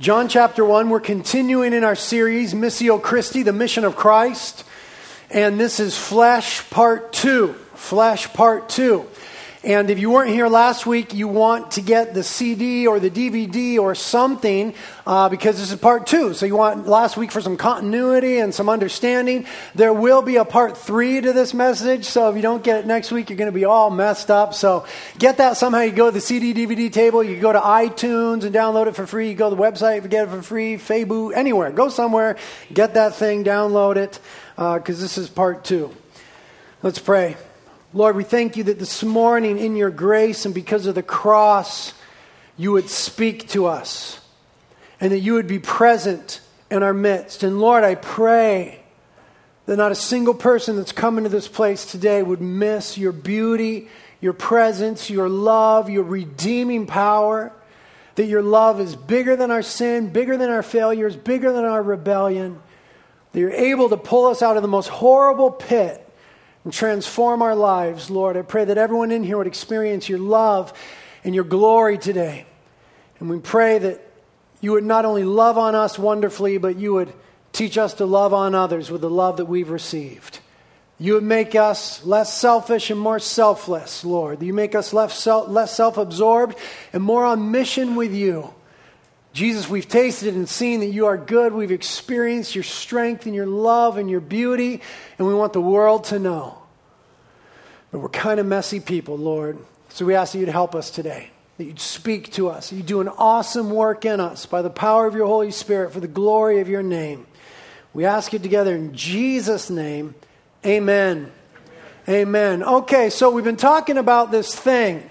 John chapter 1, we're continuing in our series, Missio Christi, the mission of Christ. And this is Flesh Part 2. Flesh Part 2. And if you weren't here last week, you want to get the CD or the DVD or something uh, because this is part two. So you want last week for some continuity and some understanding. There will be a part three to this message. So if you don't get it next week, you're going to be all messed up. So get that somehow. You go to the CD DVD table. You go to iTunes and download it for free. You go to the website, and get it for free. Feibu, anywhere. Go somewhere. Get that thing. Download it because uh, this is part two. Let's pray. Lord, we thank you that this morning, in your grace and because of the cross, you would speak to us and that you would be present in our midst. And Lord, I pray that not a single person that's come into this place today would miss your beauty, your presence, your love, your redeeming power. That your love is bigger than our sin, bigger than our failures, bigger than our rebellion. That you're able to pull us out of the most horrible pit and transform our lives, Lord. I pray that everyone in here would experience your love and your glory today. And we pray that you would not only love on us wonderfully, but you would teach us to love on others with the love that we've received. You would make us less selfish and more selfless, Lord. You make us less self absorbed and more on mission with you. Jesus, we've tasted and seen that you are good. We've experienced your strength and your love and your beauty, and we want the world to know. But we're kind of messy people, Lord. So we ask that you'd help us today, that you'd speak to us, you do an awesome work in us by the power of your Holy Spirit for the glory of your name. We ask it together in Jesus' name. Amen. Amen. Okay, so we've been talking about this thing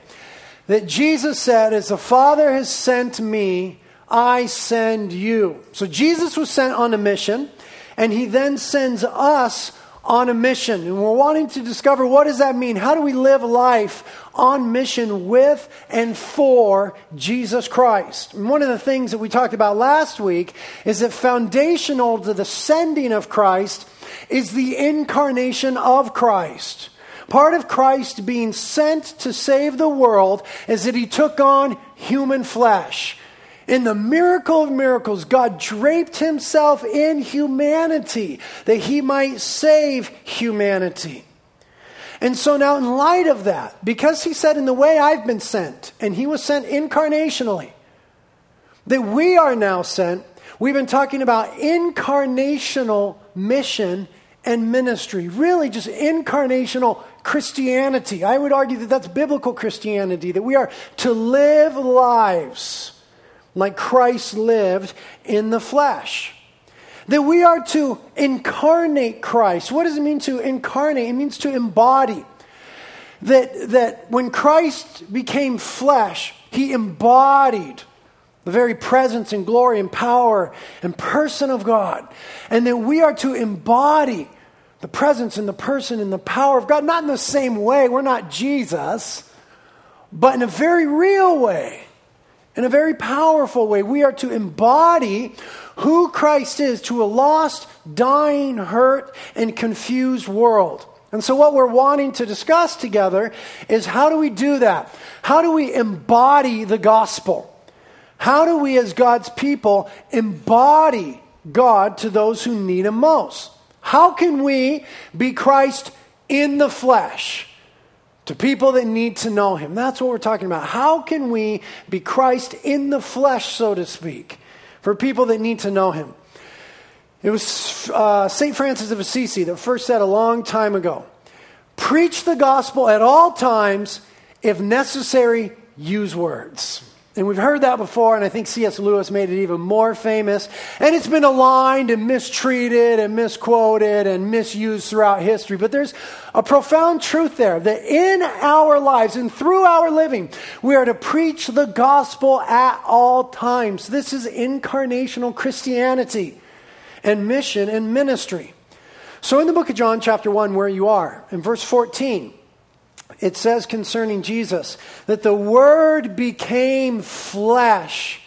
that Jesus said, As the Father has sent me, I send you. So Jesus was sent on a mission, and he then sends us on a mission. And we're wanting to discover what does that mean? How do we live life on mission with and for Jesus Christ? And one of the things that we talked about last week is that foundational to the sending of Christ is the incarnation of Christ. Part of Christ being sent to save the world is that he took on human flesh. In the miracle of miracles, God draped himself in humanity that he might save humanity. And so now, in light of that, because he said, In the way I've been sent, and he was sent incarnationally, that we are now sent, we've been talking about incarnational mission and ministry. Really, just incarnational Christianity. I would argue that that's biblical Christianity, that we are to live lives like Christ lived in the flesh. That we are to incarnate Christ. What does it mean to incarnate? It means to embody. That, that when Christ became flesh, he embodied the very presence and glory and power and person of God. And that we are to embody the presence and the person and the power of God, not in the same way, we're not Jesus, but in a very real way in a very powerful way. We are to embody who Christ is to a lost, dying, hurt, and confused world. And so, what we're wanting to discuss together is how do we do that? How do we embody the gospel? How do we, as God's people, embody God to those who need Him most? How can we be Christ in the flesh? To people that need to know him. That's what we're talking about. How can we be Christ in the flesh, so to speak, for people that need to know him? It was uh, St. Francis of Assisi that first said a long time ago preach the gospel at all times, if necessary, use words. And we've heard that before, and I think C.S. Lewis made it even more famous. And it's been aligned and mistreated and misquoted and misused throughout history. But there's a profound truth there that in our lives and through our living, we are to preach the gospel at all times. This is incarnational Christianity and mission and ministry. So in the book of John, chapter 1, where you are, in verse 14, it says concerning Jesus that the Word became flesh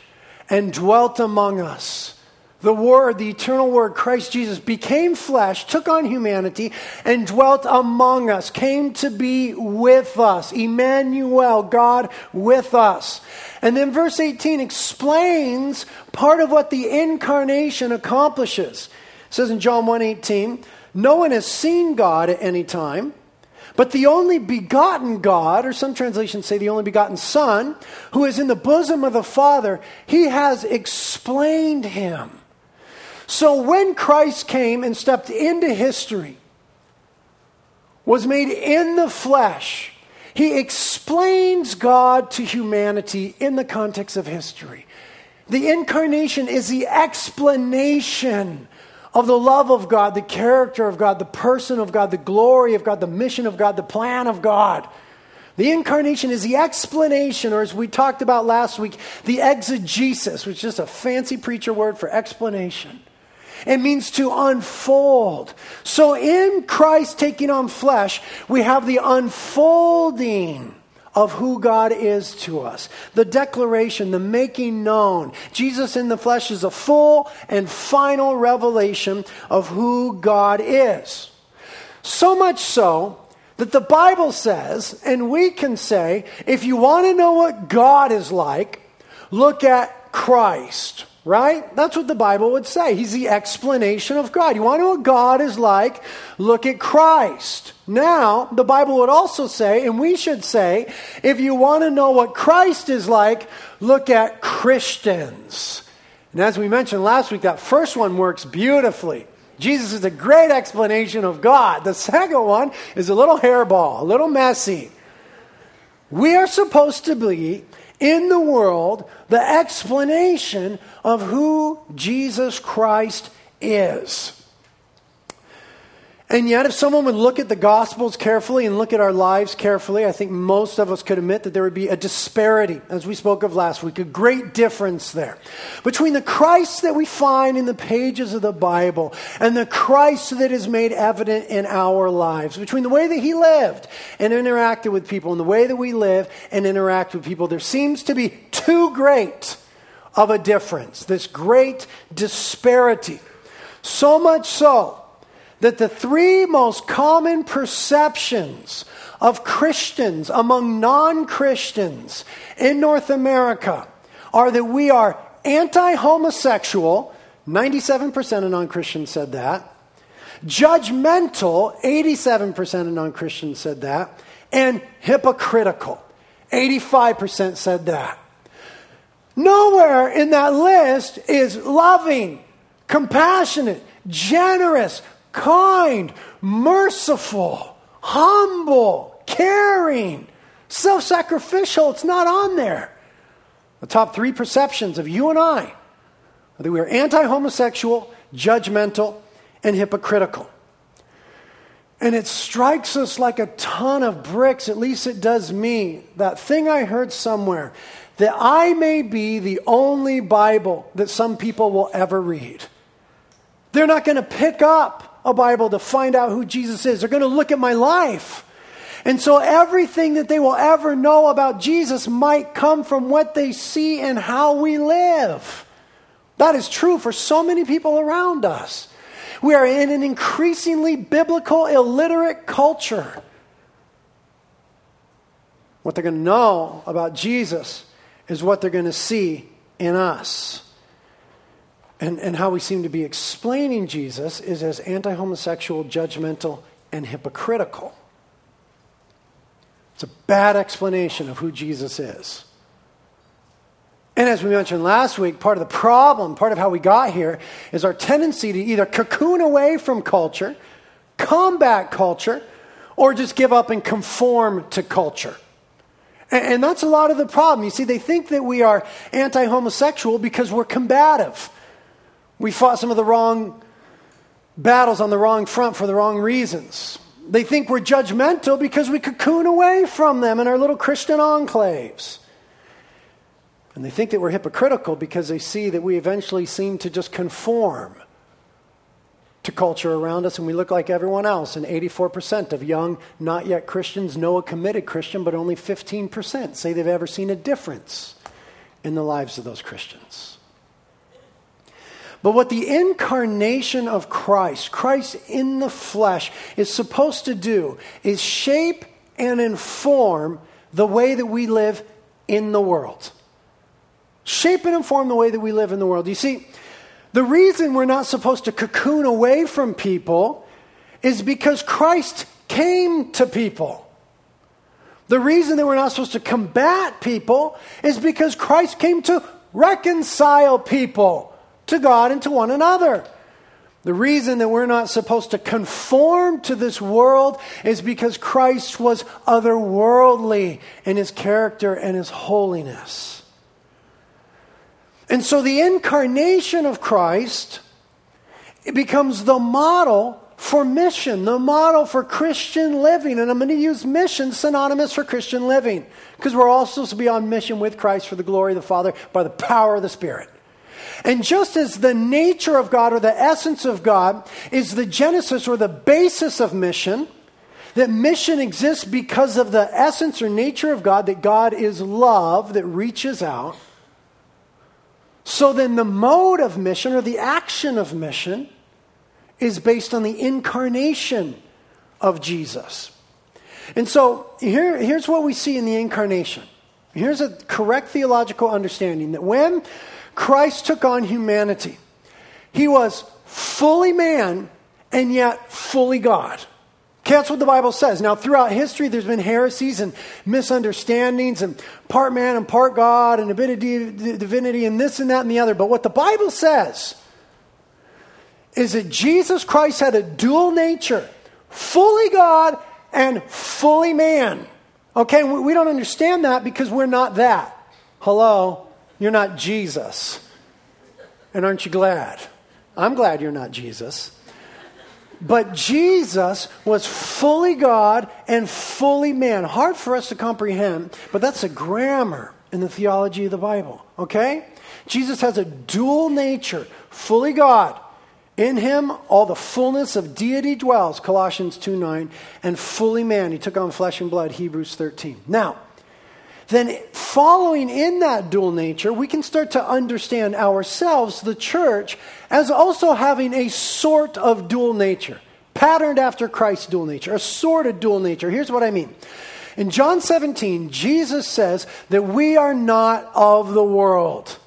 and dwelt among us. the Word, the eternal Word, Christ Jesus, became flesh, took on humanity, and dwelt among us, came to be with us. Emmanuel, God with us. And then verse 18 explains part of what the incarnation accomplishes. It says in John 1:18, no one has seen God at any time. But the only begotten God, or some translations say the only begotten Son, who is in the bosom of the Father, he has explained him. So when Christ came and stepped into history, was made in the flesh, he explains God to humanity in the context of history. The incarnation is the explanation of the love of God, the character of God, the person of God, the glory of God, the mission of God, the plan of God. The incarnation is the explanation, or as we talked about last week, the exegesis, which is just a fancy preacher word for explanation. It means to unfold. So in Christ taking on flesh, we have the unfolding of who God is to us. The declaration, the making known. Jesus in the flesh is a full and final revelation of who God is. So much so that the Bible says, and we can say, if you want to know what God is like, look at Christ. Right? That's what the Bible would say. He's the explanation of God. You want to know what God is like? Look at Christ. Now, the Bible would also say, and we should say, if you want to know what Christ is like, look at Christians. And as we mentioned last week, that first one works beautifully. Jesus is a great explanation of God. The second one is a little hairball, a little messy. We are supposed to be in the world the explanation of who Jesus Christ is. And yet, if someone would look at the Gospels carefully and look at our lives carefully, I think most of us could admit that there would be a disparity, as we spoke of last week, a great difference there between the Christ that we find in the pages of the Bible and the Christ that is made evident in our lives, between the way that he lived and interacted with people and the way that we live and interact with people. There seems to be too great of a difference, this great disparity. So much so that the three most common perceptions of Christians among non Christians in North America are that we are anti homosexual, 97% of non Christians said that, judgmental, 87% of non Christians said that, and hypocritical, 85% said that. Nowhere in that list is loving, compassionate, generous, kind, merciful, humble, caring, self sacrificial. It's not on there. The top three perceptions of you and I are that we are anti homosexual, judgmental, and hypocritical. And it strikes us like a ton of bricks, at least it does me. That thing I heard somewhere that I may be the only Bible that some people will ever read. They're not going to pick up a Bible to find out who Jesus is. They're going to look at my life. And so everything that they will ever know about Jesus might come from what they see and how we live. That is true for so many people around us. We are in an increasingly biblical, illiterate culture. What they're going to know about Jesus is what they're going to see in us and, and how we seem to be explaining Jesus is as anti homosexual, judgmental, and hypocritical. It's a bad explanation of who Jesus is. And as we mentioned last week, part of the problem, part of how we got here, is our tendency to either cocoon away from culture, combat culture, or just give up and conform to culture. And, and that's a lot of the problem. You see, they think that we are anti homosexual because we're combative. We fought some of the wrong battles on the wrong front for the wrong reasons. They think we're judgmental because we cocoon away from them in our little Christian enclaves. And they think that we're hypocritical because they see that we eventually seem to just conform to culture around us and we look like everyone else. And 84% of young, not yet Christians know a committed Christian, but only 15% say they've ever seen a difference in the lives of those Christians. But what the incarnation of Christ, Christ in the flesh, is supposed to do is shape and inform the way that we live in the world. Shape and inform the way that we live in the world. You see, the reason we're not supposed to cocoon away from people is because Christ came to people. The reason that we're not supposed to combat people is because Christ came to reconcile people to God and to one another. The reason that we're not supposed to conform to this world is because Christ was otherworldly in his character and his holiness. And so the incarnation of Christ it becomes the model for mission, the model for Christian living. And I'm going to use mission synonymous for Christian living because we're all supposed to be on mission with Christ for the glory of the Father by the power of the Spirit. And just as the nature of God or the essence of God is the genesis or the basis of mission, that mission exists because of the essence or nature of God, that God is love that reaches out. So then the mode of mission or the action of mission is based on the incarnation of Jesus. And so here, here's what we see in the incarnation. Here's a correct theological understanding that when Christ took on humanity, he was fully man and yet fully God. Okay, that's what the Bible says. Now, throughout history, there's been heresies and misunderstandings and part man and part God and a bit of divinity and this and that and the other. But what the Bible says is that Jesus Christ had a dual nature, fully God and fully man. Okay, we don't understand that because we're not that. Hello, you're not Jesus. And aren't you glad? I'm glad you're not Jesus. But Jesus was fully God and fully man. Hard for us to comprehend, but that's a grammar in the theology of the Bible, okay? Jesus has a dual nature, fully God in him, all the fullness of deity dwells, Colossians 2 9, and fully man. He took on flesh and blood, Hebrews 13. Now, then following in that dual nature, we can start to understand ourselves, the church, as also having a sort of dual nature, patterned after Christ's dual nature, a sort of dual nature. Here's what I mean. In John 17, Jesus says that we are not of the world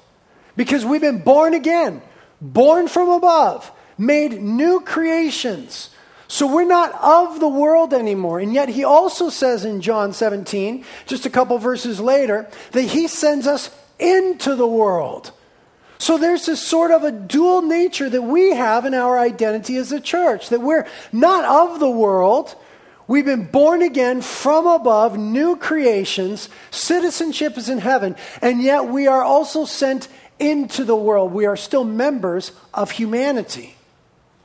because we've been born again, born from above made new creations. So we're not of the world anymore. And yet he also says in John 17, just a couple verses later, that he sends us into the world. So there's this sort of a dual nature that we have in our identity as a church, that we're not of the world. We've been born again from above, new creations, citizenship is in heaven, and yet we are also sent into the world. We are still members of humanity.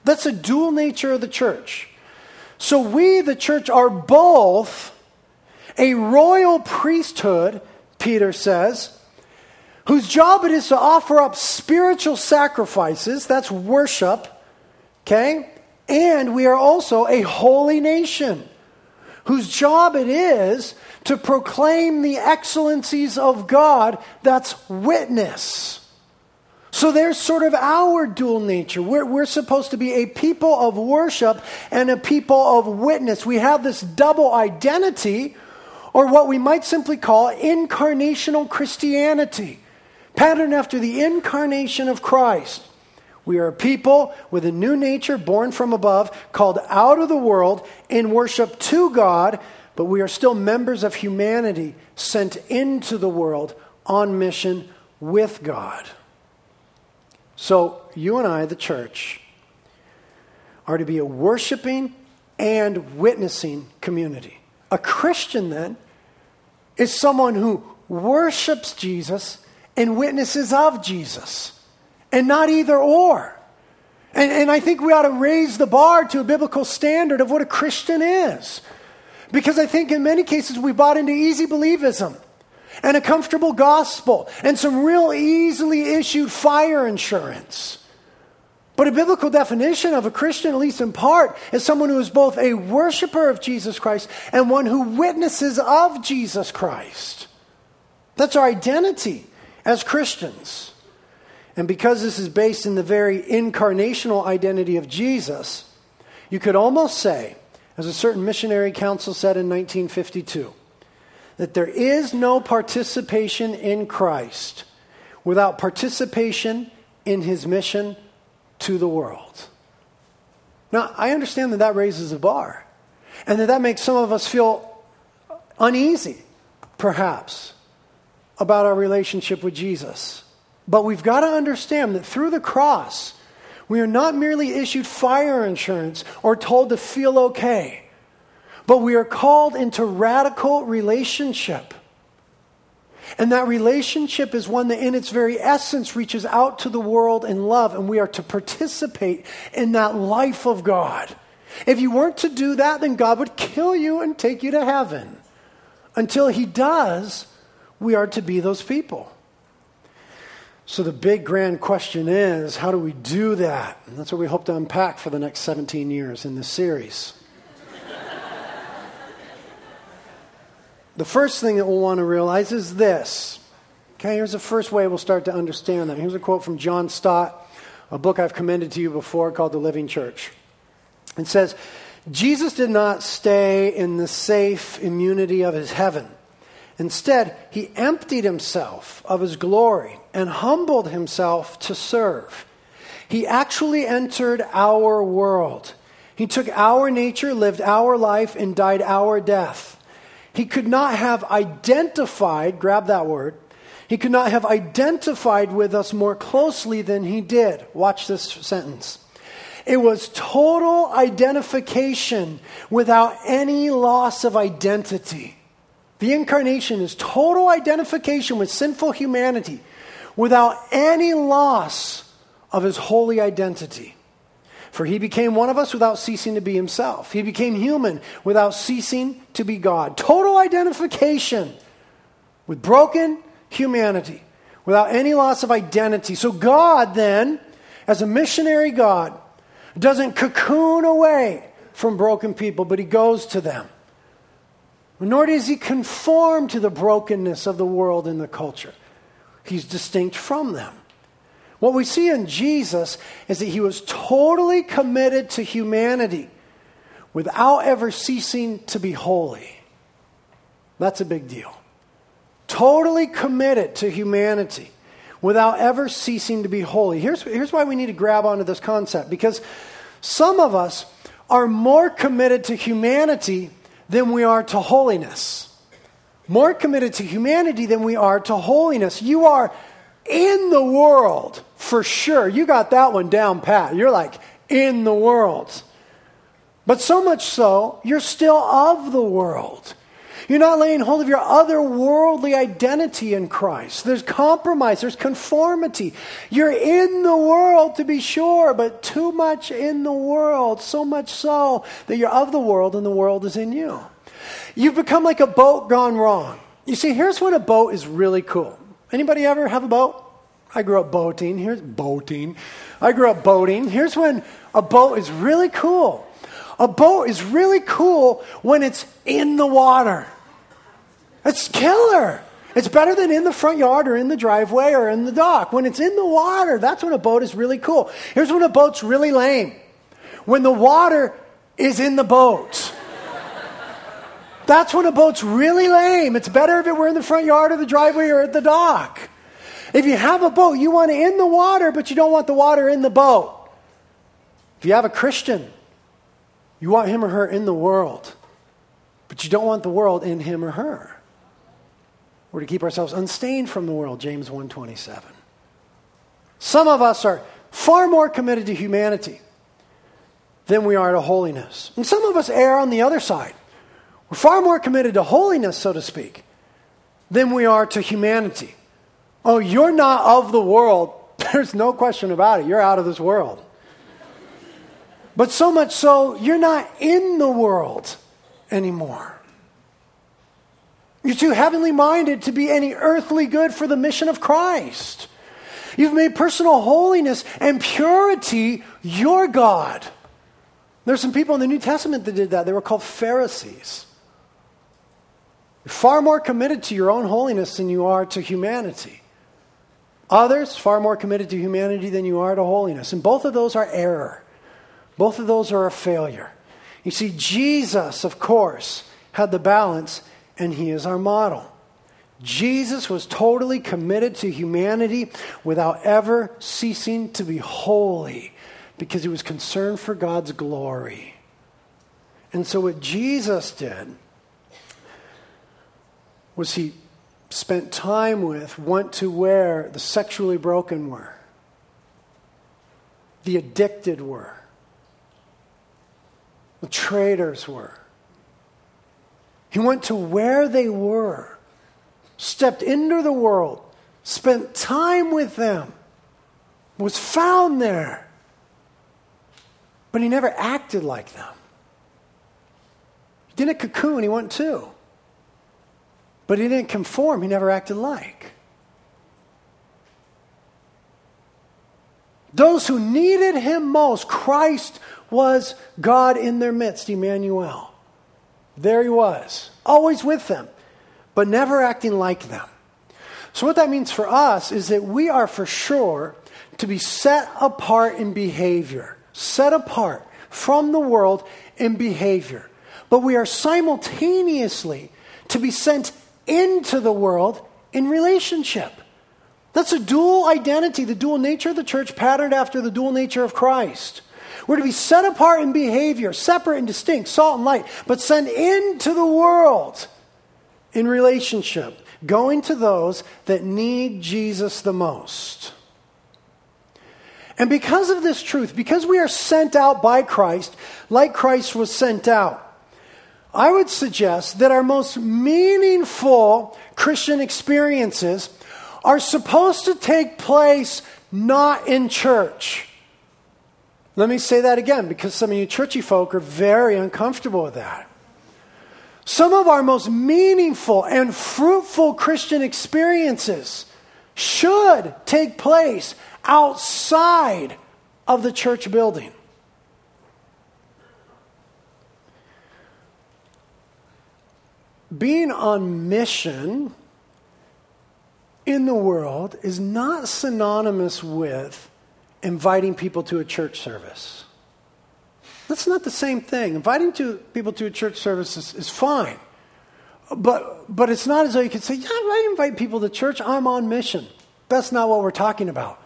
That's a dual nature of the church. So we, the church, are both a royal priesthood, Peter says, whose job it is to offer up spiritual sacrifices, that's worship, okay? And we are also a holy nation whose job it is to proclaim the excellencies of God, that's witness. So there's sort of our dual nature. We're, we're supposed to be a people of worship and a people of witness. We have this double identity, or what we might simply call incarnational Christianity, patterned after the incarnation of Christ. We are a people with a new nature born from above, called out of the world in worship to God, but we are still members of humanity sent into the world on mission with God. So, you and I, the church, are to be a worshiping and witnessing community. A Christian, then, is someone who worships Jesus and witnesses of Jesus, and not either or. And, and I think we ought to raise the bar to a biblical standard of what a Christian is. Because I think in many cases we bought into easy believism and a comfortable gospel and some real easily issued fire insurance. But a biblical definition of a Christian, at least in part, is someone who is both a worshiper of Jesus Christ and one who witnesses of Jesus Christ. That's our identity as Christians. and because this is based in the very incarnational identity of Jesus, you could almost say, as a certain missionary council said in 1952, that there is no participation in Christ without participation in his mission to the world. Now, I understand that that raises a bar, and that that makes some of us feel uneasy, perhaps, about our relationship with Jesus. But we've got to understand that through the cross, we are not merely issued fire insurance or told to feel okay, but we are called into radical relationship. And that relationship is one that, in its very essence, reaches out to the world in love, and we are to participate in that life of God. If you weren't to do that, then God would kill you and take you to heaven. Until He does, we are to be those people. So, the big grand question is how do we do that? And that's what we hope to unpack for the next 17 years in this series. The first thing that we'll want to realize is this. Okay, here's the first way we'll start to understand that. Here's a quote from John Stott, a book I've commended to you before called The Living Church. It says, Jesus did not stay in the safe immunity of his heaven. Instead, he emptied himself of his glory and humbled himself to serve. He actually entered our world. He took our nature, lived our life, and died our death. He could not have identified, grab that word, he could not have identified with us more closely than he did. Watch this sentence. It was total identification without any loss of identity. The incarnation is total identification with sinful humanity without any loss of his holy identity. For he became one of us without ceasing to be himself. He became human without ceasing to be God. Total identification with broken humanity without any loss of identity. So, God then, as a missionary God, doesn't cocoon away from broken people, but he goes to them nor does he conform to the brokenness of the world and the culture. He's distinct from them. What we see in Jesus is that he was totally committed to humanity without ever ceasing to be holy. That's a big deal. Totally committed to humanity without ever ceasing to be holy. Here's, here's why we need to grab onto this concept because some of us are more committed to humanity than we are to holiness. More committed to humanity than we are to holiness. You are in the world for sure. You got that one down pat. You're like in the world. But so much so, you're still of the world. You're not laying hold of your otherworldly identity in Christ. There's compromise, there's conformity. You're in the world to be sure, but too much in the world, so much so that you're of the world and the world is in you. You've become like a boat gone wrong. You see, here's when a boat is really cool. Anybody ever have a boat? I grew up boating. Here's boating. I grew up boating. Here's when a boat is really cool. A boat is really cool when it's in the water. It's killer. It's better than in the front yard or in the driveway or in the dock. When it's in the water, that's when a boat is really cool. Here's when a boat's really lame when the water is in the boat. That's when a boat's really lame. It's better if it were in the front yard or the driveway or at the dock. If you have a boat, you want it in the water, but you don't want the water in the boat. If you have a Christian, you want him or her in the world, but you don't want the world in him or her. We're to keep ourselves unstained from the world, James 1:27. Some of us are far more committed to humanity than we are to holiness. And some of us err on the other side. We're far more committed to holiness, so to speak, than we are to humanity. Oh, you're not of the world. There's no question about it. You're out of this world. But so much so, you're not in the world anymore. You're too heavenly minded to be any earthly good for the mission of Christ. You've made personal holiness and purity your God. There's some people in the New Testament that did that. They were called Pharisees. You're far more committed to your own holiness than you are to humanity. Others, far more committed to humanity than you are to holiness. And both of those are error. Both of those are a failure. You see, Jesus, of course, had the balance, and he is our model. Jesus was totally committed to humanity without ever ceasing to be holy because he was concerned for God's glory. And so, what Jesus did was he spent time with, went to where the sexually broken were, the addicted were, the traitors were. He went to where they were, stepped into the world, spent time with them, was found there, but he never acted like them. He didn't cocoon, he went too. But he didn't conform, he never acted like. Those who needed him most, Christ was God in their midst, Emmanuel. There he was, always with them, but never acting like them. So, what that means for us is that we are for sure to be set apart in behavior, set apart from the world in behavior. But we are simultaneously to be sent into the world in relationship. That's a dual identity, the dual nature of the church, patterned after the dual nature of Christ. We're to be set apart in behavior, separate and distinct, salt and light, but sent into the world in relationship, going to those that need Jesus the most. And because of this truth, because we are sent out by Christ, like Christ was sent out, I would suggest that our most meaningful Christian experiences are supposed to take place not in church. Let me say that again because some of you churchy folk are very uncomfortable with that. Some of our most meaningful and fruitful Christian experiences should take place outside of the church building. Being on mission in the world is not synonymous with inviting people to a church service. That's not the same thing. Inviting to, people to a church service is, is fine. But, but it's not as though you can say, yeah, I invite people to church, I'm on mission. That's not what we're talking about.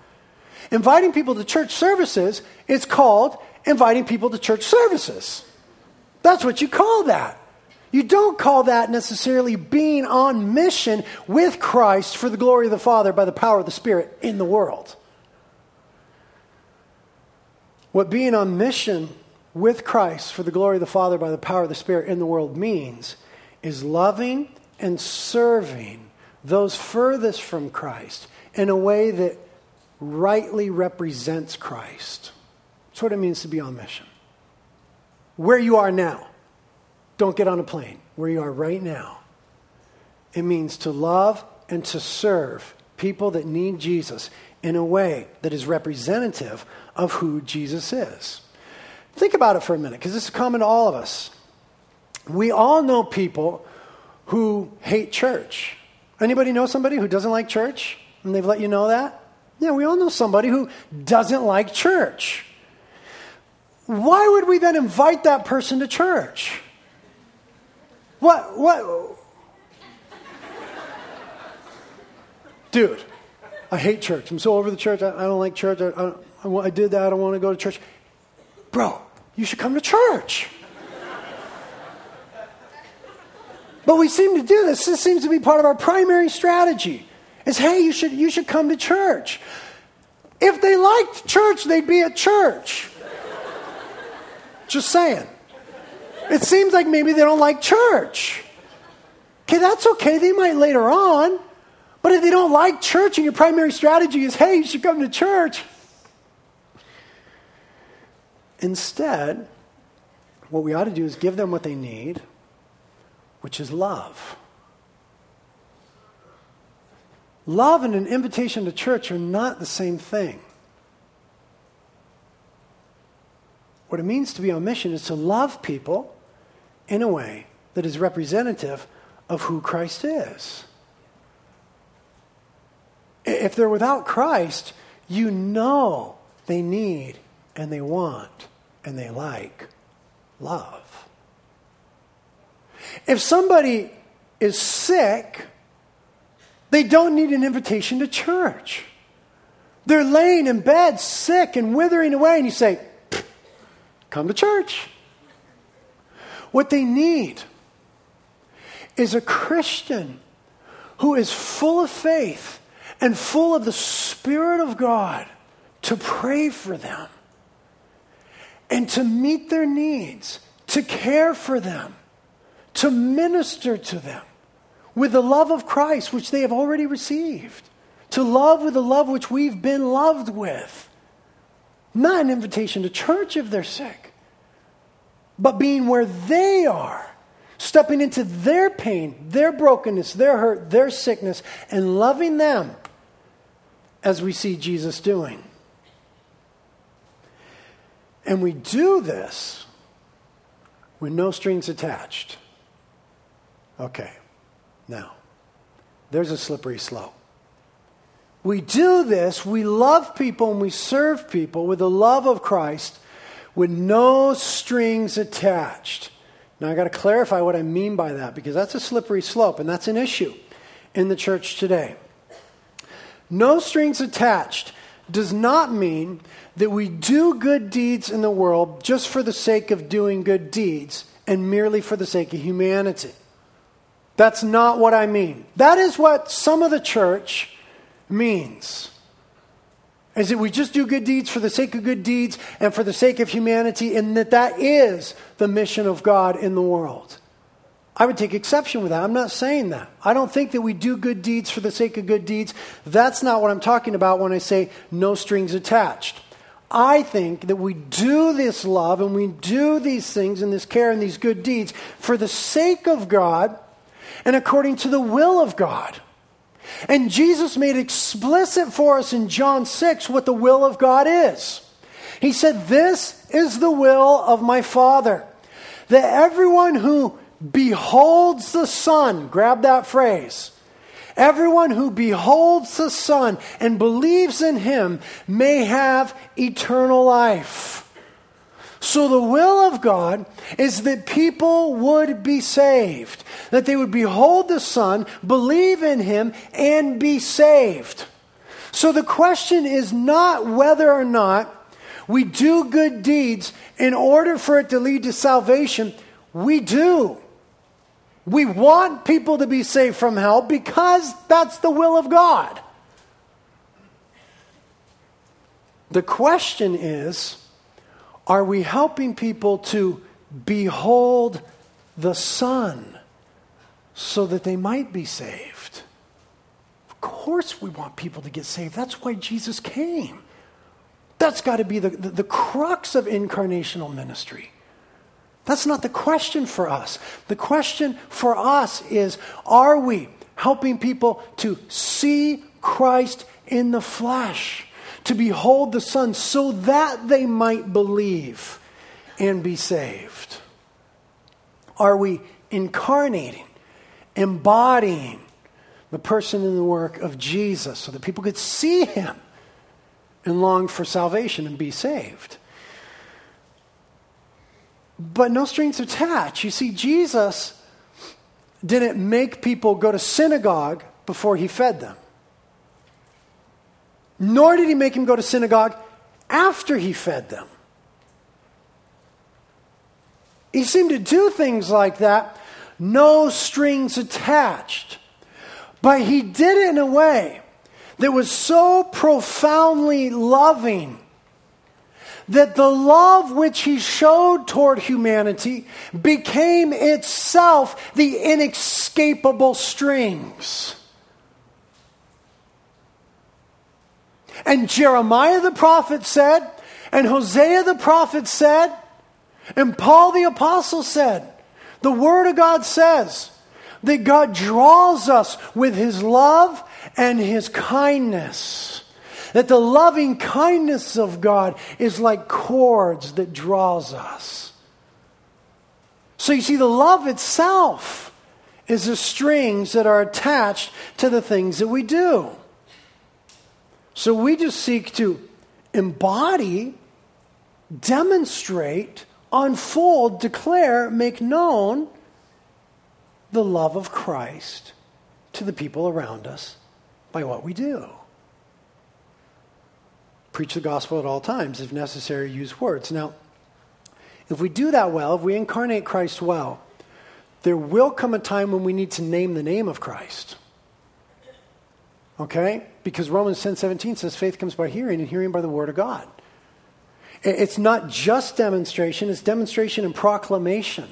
Inviting people to church services is called inviting people to church services. That's what you call that. You don't call that necessarily being on mission with Christ for the glory of the Father by the power of the Spirit in the world. What being on mission with Christ for the glory of the Father by the power of the Spirit in the world means is loving and serving those furthest from Christ in a way that rightly represents Christ. That's what it means to be on mission. Where you are now. Don't get on a plane where you are right now. It means to love and to serve people that need Jesus in a way that is representative of who Jesus is. Think about it for a minute, because this is common to all of us. We all know people who hate church. Anybody know somebody who doesn't like church? And they've let you know that? Yeah, we all know somebody who doesn't like church. Why would we then invite that person to church? What? What? Dude, I hate church. I'm so over the church. I, I don't like church. I, I, I did that. I don't want to go to church. Bro, you should come to church. But we seem to do this. This seems to be part of our primary strategy. Is hey, you should you should come to church. If they liked church, they'd be at church. Just saying. It seems like maybe they don't like church. Okay, that's okay. They might later on. But if they don't like church and your primary strategy is, hey, you should come to church. Instead, what we ought to do is give them what they need, which is love. Love and an invitation to church are not the same thing. What it means to be on mission is to love people in a way that is representative of who Christ is. If they're without Christ, you know they need and they want and they like love. If somebody is sick, they don't need an invitation to church. They're laying in bed, sick and withering away, and you say, Come to church. What they need is a Christian who is full of faith and full of the Spirit of God to pray for them and to meet their needs, to care for them, to minister to them with the love of Christ, which they have already received, to love with the love which we've been loved with. Not an invitation to church if they're sick, but being where they are stepping into their pain, their brokenness, their hurt, their sickness, and loving them as we see Jesus doing. And we do this with no strings attached. Okay, now, there's a slippery slope. We do this, we love people and we serve people with the love of Christ with no strings attached. Now, I got to clarify what I mean by that because that's a slippery slope and that's an issue in the church today. No strings attached does not mean that we do good deeds in the world just for the sake of doing good deeds and merely for the sake of humanity. That's not what I mean. That is what some of the church means. Is that we just do good deeds for the sake of good deeds and for the sake of humanity, and that that is the mission of God in the world. I would take exception with that. I'm not saying that. I don't think that we do good deeds for the sake of good deeds. That's not what I'm talking about when I say no strings attached. I think that we do this love and we do these things and this care and these good deeds for the sake of God and according to the will of God. And Jesus made explicit for us in John 6 what the will of God is. He said, This is the will of my Father, that everyone who beholds the Son, grab that phrase, everyone who beholds the Son and believes in him may have eternal life. So, the will of God is that people would be saved, that they would behold the Son, believe in Him, and be saved. So, the question is not whether or not we do good deeds in order for it to lead to salvation. We do. We want people to be saved from hell because that's the will of God. The question is, are we helping people to behold the Son so that they might be saved? Of course, we want people to get saved. That's why Jesus came. That's got to be the, the, the, crux of incarnational ministry. That's not the question for us. The question for us is are we helping people to see Christ in the flesh? To behold the Son so that they might believe and be saved? Are we incarnating, embodying the person and the work of Jesus so that people could see him and long for salvation and be saved? But no strings attached. You see, Jesus didn't make people go to synagogue before he fed them. Nor did he make him go to synagogue after he fed them. He seemed to do things like that, no strings attached. But he did it in a way that was so profoundly loving that the love which he showed toward humanity became itself the inescapable strings. And Jeremiah the prophet said, and Hosea the prophet said, and Paul the apostle said, the Word of God says that God draws us with His love and His kindness. That the loving kindness of God is like cords that draws us. So you see, the love itself is the strings that are attached to the things that we do. So we just seek to embody, demonstrate, unfold, declare, make known the love of Christ to the people around us by what we do. Preach the gospel at all times, if necessary, use words. Now, if we do that well, if we incarnate Christ well, there will come a time when we need to name the name of Christ. Okay? Because Romans 10:17 says faith comes by hearing, and hearing by the word of God. It's not just demonstration, it's demonstration and proclamation.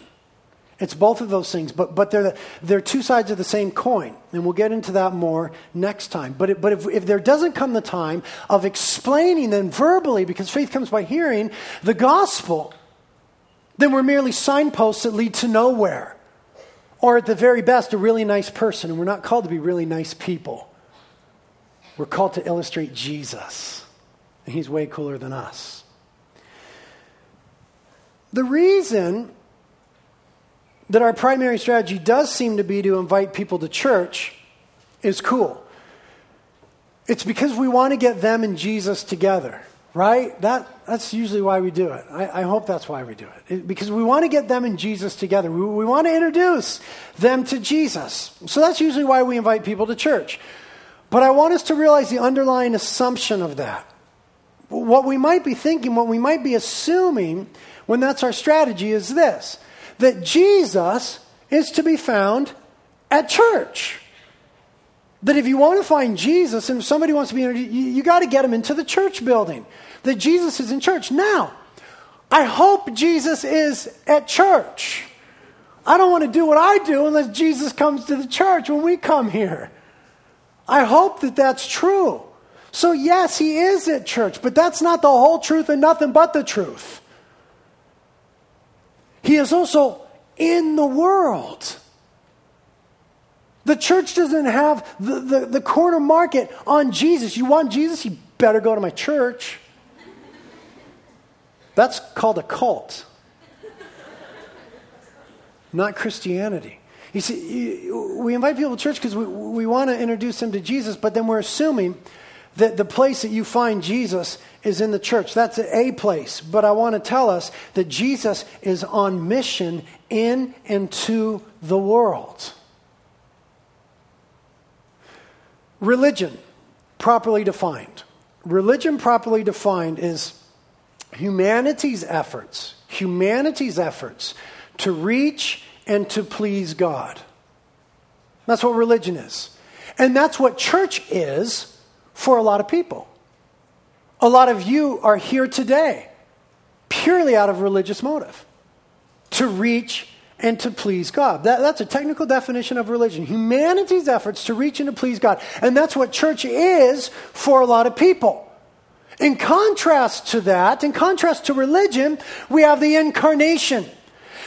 It's both of those things, but, but they're, the, they're two sides of the same coin. And we'll get into that more next time. But, it, but if, if there doesn't come the time of explaining then verbally, because faith comes by hearing, the gospel, then we're merely signposts that lead to nowhere. Or at the very best, a really nice person. And we're not called to be really nice people. We're called to illustrate Jesus. And he's way cooler than us. The reason that our primary strategy does seem to be to invite people to church is cool. It's because we want to get them and Jesus together, right? That, that's usually why we do it. I, I hope that's why we do it. it. Because we want to get them and Jesus together. We, we want to introduce them to Jesus. So that's usually why we invite people to church. But I want us to realize the underlying assumption of that. What we might be thinking, what we might be assuming when that's our strategy is this that Jesus is to be found at church. That if you want to find Jesus and if somebody wants to be, you, you got to get them into the church building. That Jesus is in church. Now, I hope Jesus is at church. I don't want to do what I do unless Jesus comes to the church when we come here. I hope that that's true. So, yes, he is at church, but that's not the whole truth and nothing but the truth. He is also in the world. The church doesn't have the, the, the, corner market on Jesus. You want Jesus? You better go to my church. That's called a cult, not Christianity. You see, we invite people to church because we, we want to introduce them to Jesus, but then we're assuming that the place that you find Jesus is in the church. That's a place. But I want to tell us that Jesus is on mission in and to the world. Religion, properly defined. Religion, properly defined, is humanity's efforts, humanity's efforts to reach and to please God. That's what religion is. And that's what church is for a lot of people. A lot of you are here today purely out of religious motive to reach and to please God. That, that's a technical definition of religion. Humanity's efforts to reach and to please God. And that's what church is for a lot of people. In contrast to that, in contrast to religion, we have the incarnation.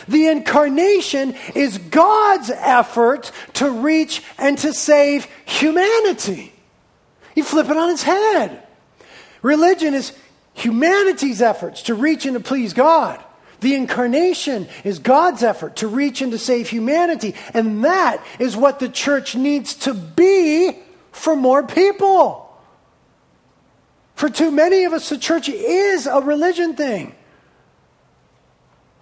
The incarnation is God's effort to reach and to save humanity. You flip it on its head. Religion is humanity's efforts to reach and to please God. The incarnation is God's effort to reach and to save humanity. And that is what the church needs to be for more people. For too many of us, the church is a religion thing.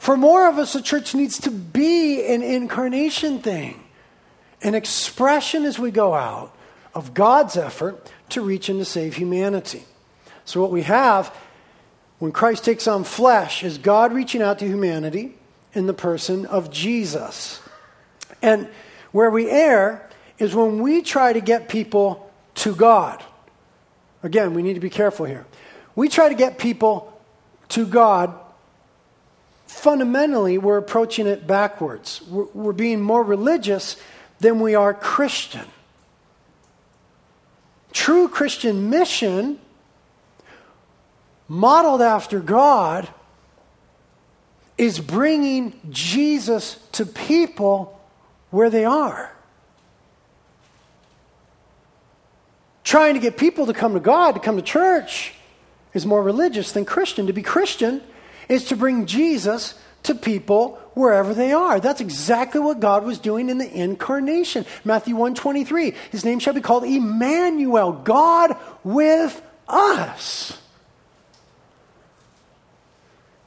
For more of us, the church needs to be an incarnation thing, an expression as we go out of God's effort to reach and to save humanity. So, what we have when Christ takes on flesh is God reaching out to humanity in the person of Jesus. And where we err is when we try to get people to God. Again, we need to be careful here. We try to get people to God. Fundamentally, we're approaching it backwards. We're, we're being more religious than we are Christian. True Christian mission modeled after God, is bringing Jesus to people where they are. Trying to get people to come to God, to come to church, is more religious than Christian. To be Christian is to bring Jesus to people wherever they are. That's exactly what God was doing in the incarnation. Matthew 123, his name shall be called Emmanuel, God with us.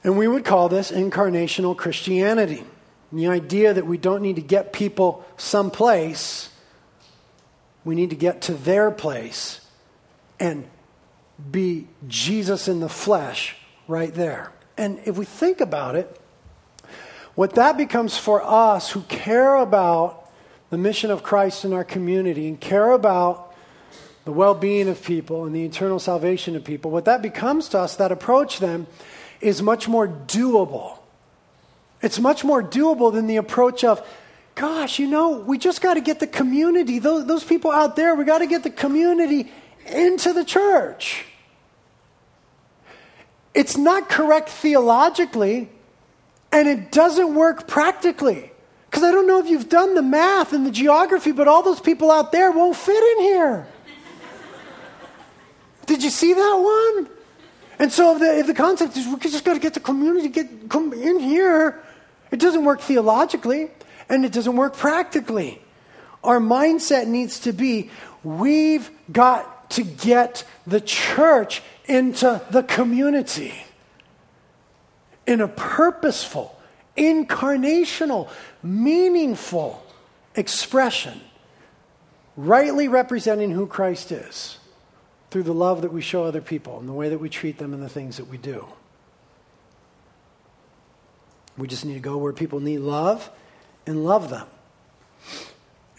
And we would call this incarnational Christianity. the idea that we don't need to get people someplace, we need to get to their place and be Jesus in the flesh right there. And if we think about it, what that becomes for us who care about the mission of Christ in our community and care about the well being of people and the eternal salvation of people, what that becomes to us, that approach then, is much more doable. It's much more doable than the approach of, gosh, you know, we just got to get the community, those, those people out there, we got to get the community into the church. It's not correct theologically, and it doesn't work practically. Because I don't know if you've done the math and the geography, but all those people out there won't fit in here. Did you see that one? And so if the, if the concept is we just got to get the community get come in here, it doesn't work theologically and it doesn't work practically. Our mindset needs to be we've got to get the church into the community in a purposeful, incarnational, meaningful expression, rightly representing who Christ is through the love that we show other people and the way that we treat them and the things that we do. We just need to go where people need love and love them.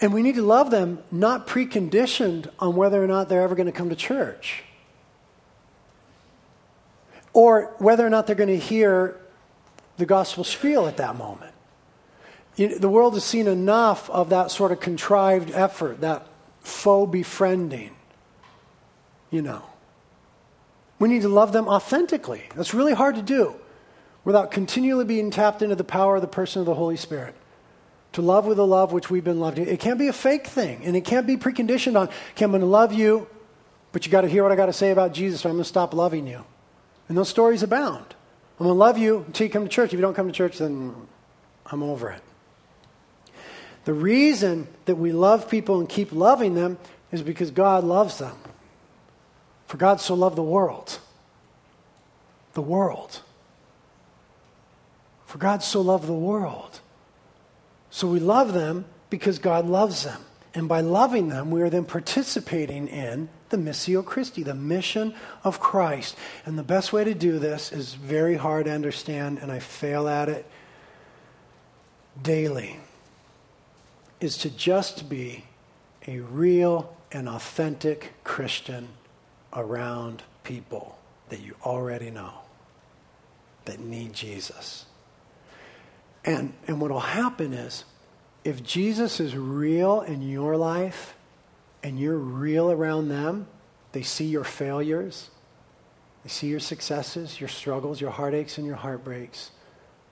And we need to love them not preconditioned on whether or not they're ever going to come to church or whether or not they're going to hear the gospel spiel at that moment. The world has seen enough of that sort of contrived effort, that faux befriending. You know. We need to love them authentically. That's really hard to do without continually being tapped into the power of the person of the Holy Spirit. To love with the love which we've been loved. It can't be a fake thing, and it can't be preconditioned on, okay, I'm going to love you, but you got to hear what I got to say about Jesus, or I'm going to stop loving you. And those stories abound. I'm going to love you until you come to church. If you don't come to church, then I'm over it. The reason that we love people and keep loving them is because God loves them. For God so loved the world. The world. For God so loved the world. So we love them because God loves them. And by loving them, we are then participating in the Missio Christi, the mission of Christ. And the best way to do this is very hard to understand, and I fail at it daily, is to just be a real and authentic Christian around people that you already know that need Jesus. And, and what will happen is, if Jesus is real in your life and you're real around them, they see your failures, they see your successes, your struggles, your heartaches, and your heartbreaks.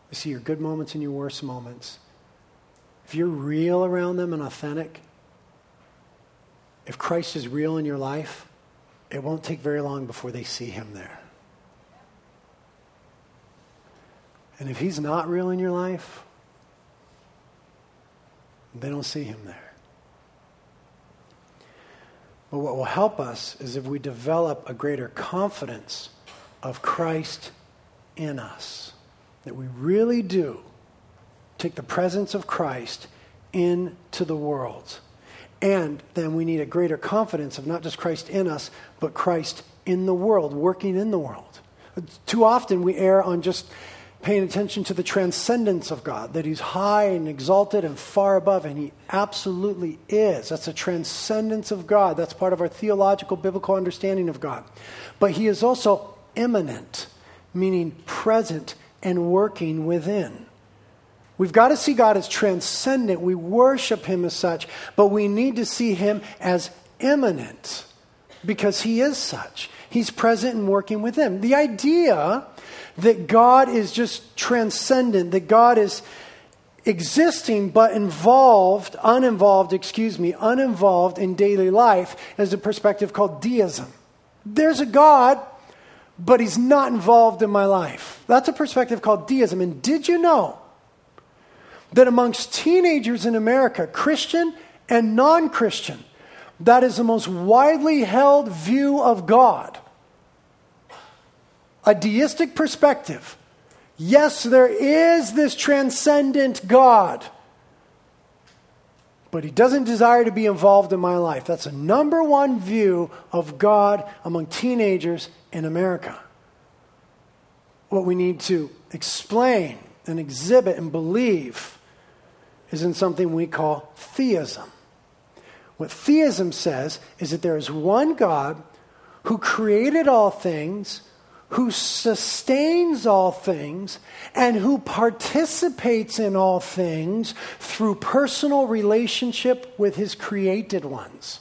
They see your good moments and your worst moments. If you're real around them and authentic, if Christ is real in your life, it won't take very long before they see him there. And if he's not real in your life, they don't see him there. But what will help us is if we develop a greater confidence of Christ in us. That we really do take the presence of Christ into the world. And then we need a greater confidence of not just Christ in us, but Christ in the world, working in the world. Too often we err on just paying attention to the transcendence of God, that He's high and exalted and far above, and He absolutely is. That's a transcendence of God. That's part of our theological, biblical understanding of God. But He is also immanent, meaning present and working within. We've got to see God as transcendent. We worship Him as such, but we need to see Him as immanent because He is such. He's present and working within. The idea that God is just transcendent, that God is existing but involved, uninvolved, excuse me, uninvolved in daily life is a perspective called deism. There's a God, but he's not involved in my life. That's a perspective called deism. And did you know that amongst teenagers in America, Christian and non Christian, that is the most widely held view of God? A deistic perspective. Yes, there is this transcendent God but he doesn't desire to be involved in my life. That's a number one view of God among teenagers in America. What we need to explain and exhibit and believe is in something we call theism. What theism says is that there is one God who created all things who sustains all things and who participates in all things through personal relationship with his created ones.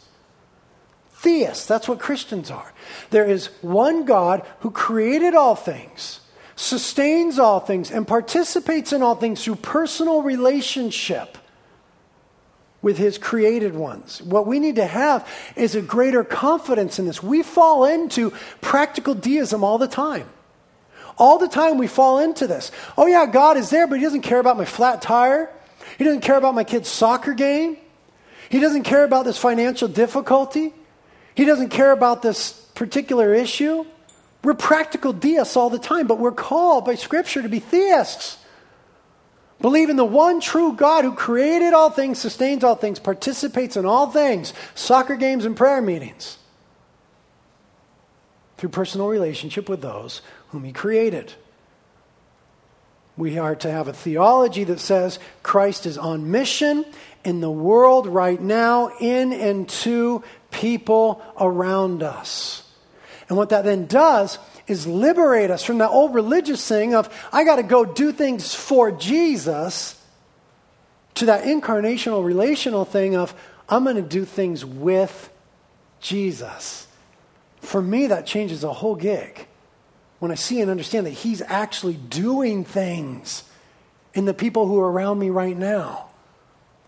Theists, that's what Christians are. There is one God who created all things, sustains all things, and participates in all things through personal relationship with his created ones. What we need to have is a greater confidence in this. We fall into practical deism all the time. All the time we fall into this. Oh, yeah, God is there, but he doesn't care about my flat tire. He doesn't care about my kid's soccer game. He doesn't care about this financial difficulty. He doesn't care about this particular issue. We're practical deists all the time, but we're called by Scripture to be theists. Believe in the one true God who created all things, sustains all things, participates in all things, soccer games and prayer meetings, through personal relationship with those whom he created. We are to have a theology that says Christ is on mission in the world right now, in and to people around us. And what that then does is liberate us from that old religious thing of, I got to go do things for Jesus, to that incarnational relational thing of, I'm going to do things with Jesus. For me, that changes the whole gig. When I see and understand that He's actually doing things in the people who are around me right now.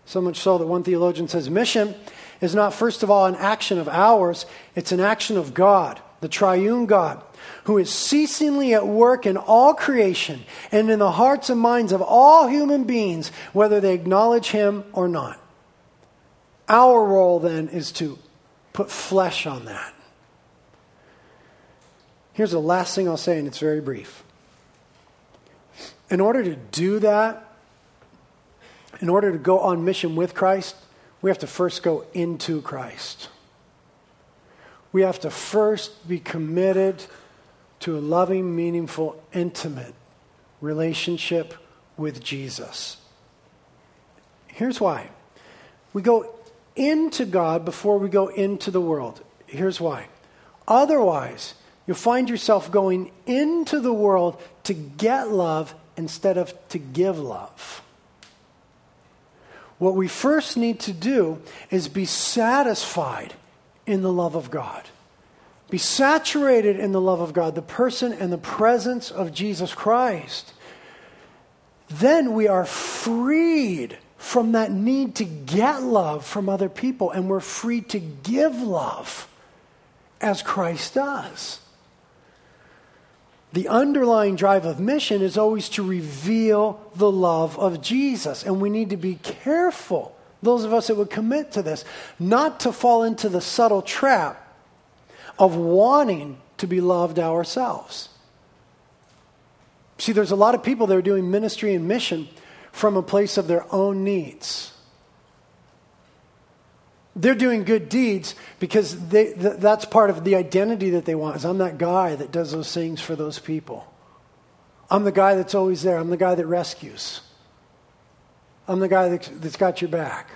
So much so that one theologian says mission is not, first of all, an action of ours, it's an action of God, the triune God who is ceasingly at work in all creation and in the hearts and minds of all human beings, whether they acknowledge him or not. Our role then is to put flesh on that. Here's the last thing I'll say, and it's very brief. In order to do that, in order to go on mission with Christ, we have to first go into Christ. We have to first be committed to a loving, meaningful, intimate relationship with Jesus. Here's why we go into God before we go into the world. Here's why. Otherwise, you'll find yourself going into the world to get love instead of to give love. What we first need to do is be satisfied in the love of God. Be saturated in the love of God, the person and the presence of Jesus Christ. Then we are freed from that need to get love from other people, and we're free to give love as Christ does. The underlying drive of mission is always to reveal the love of Jesus, and we need to be careful, those of us that would commit to this, not to fall into the subtle trap of wanting to be loved ourselves. See, there's a lot of people that are doing ministry and mission from a place of their own needs. They're doing good deeds because they, th- that's part of the identity that they want. Is I'm that guy that does those things for those people. I'm the guy that's always there. I'm the guy that rescues. I'm the guy that's, got your back.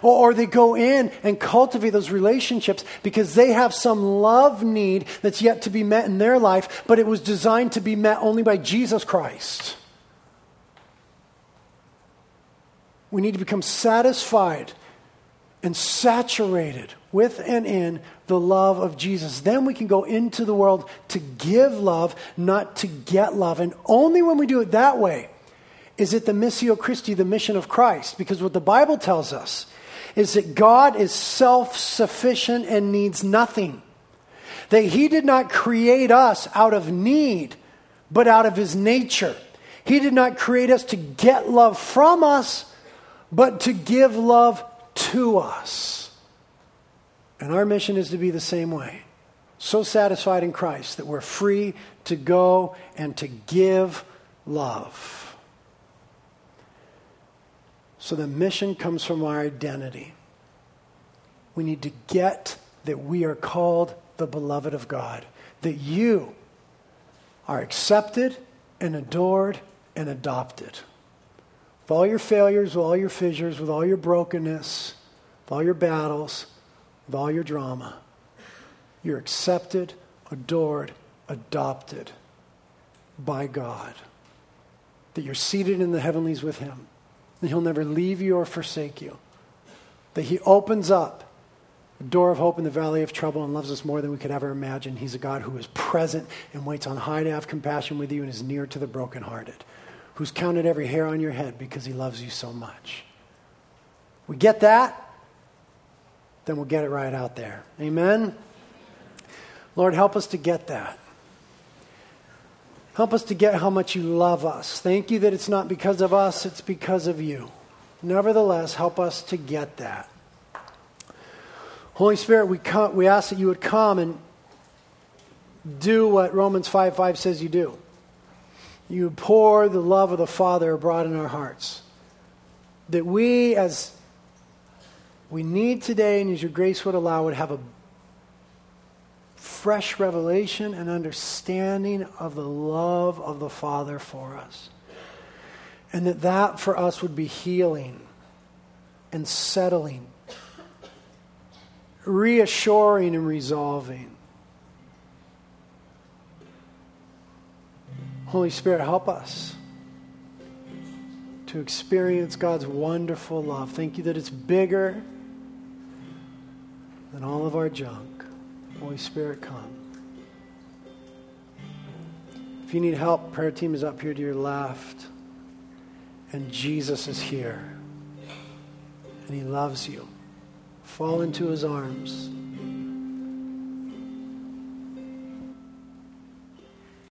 Or, they go in and cultivate those relationships because they have some love need that's yet to be met in their life, but it was designed to be met only by Jesus Christ. We need to become satisfied and saturated with and in the love of Jesus. Then we can go into the world to give love, not to get love. And only when we do it that way is it the Missio Christi, the mission of Christ. Because what the Bible tells us is that God is self sufficient and needs nothing. That He did not create us out of need, but out of his nature. He did not create us to get love from us, but to give love to us. And our mission is to be the same way. So satisfied in Christ that we're free to go and to give love. So the mission comes from our identity. We need to get that we are called the beloved of God, that you are accepted and adored and adopted. With all your failures, with all your fissures, with all your brokenness, with all your battles, with all your drama, you're accepted, adored, adopted by God. That you're seated in the heavenlies with Him. That He'll never leave you or forsake you. That He opens up a door of hope in the valley of trouble and loves us more than we could ever imagine. He's a God who is present and waits on high to have compassion with you and is near to the brokenhearted. Who's counted every hair on your head because He loves you so much. We get that, then we'll get it right out there. Amen? Lord, help us to get that. Help us to get how much you love us. Thank you that it's not because of us, it's because of you. Nevertheless, help us to get that. Holy Spirit, we, come, we ask that you would come and do what Romans 5 5 says you do. You pour the love of the Father abroad in our hearts. That we, as we need today, and as your grace would allow, would have a fresh revelation and understanding of the love of the Father for us. And that that for us would be healing and settling, reassuring and resolving. Holy Spirit, help us to experience God's wonderful love. Thank you that it's bigger than all of our junk. Holy Spirit, come. If you need help, prayer team is up here to your left. And Jesus is here. And he loves you. Fall into his arms.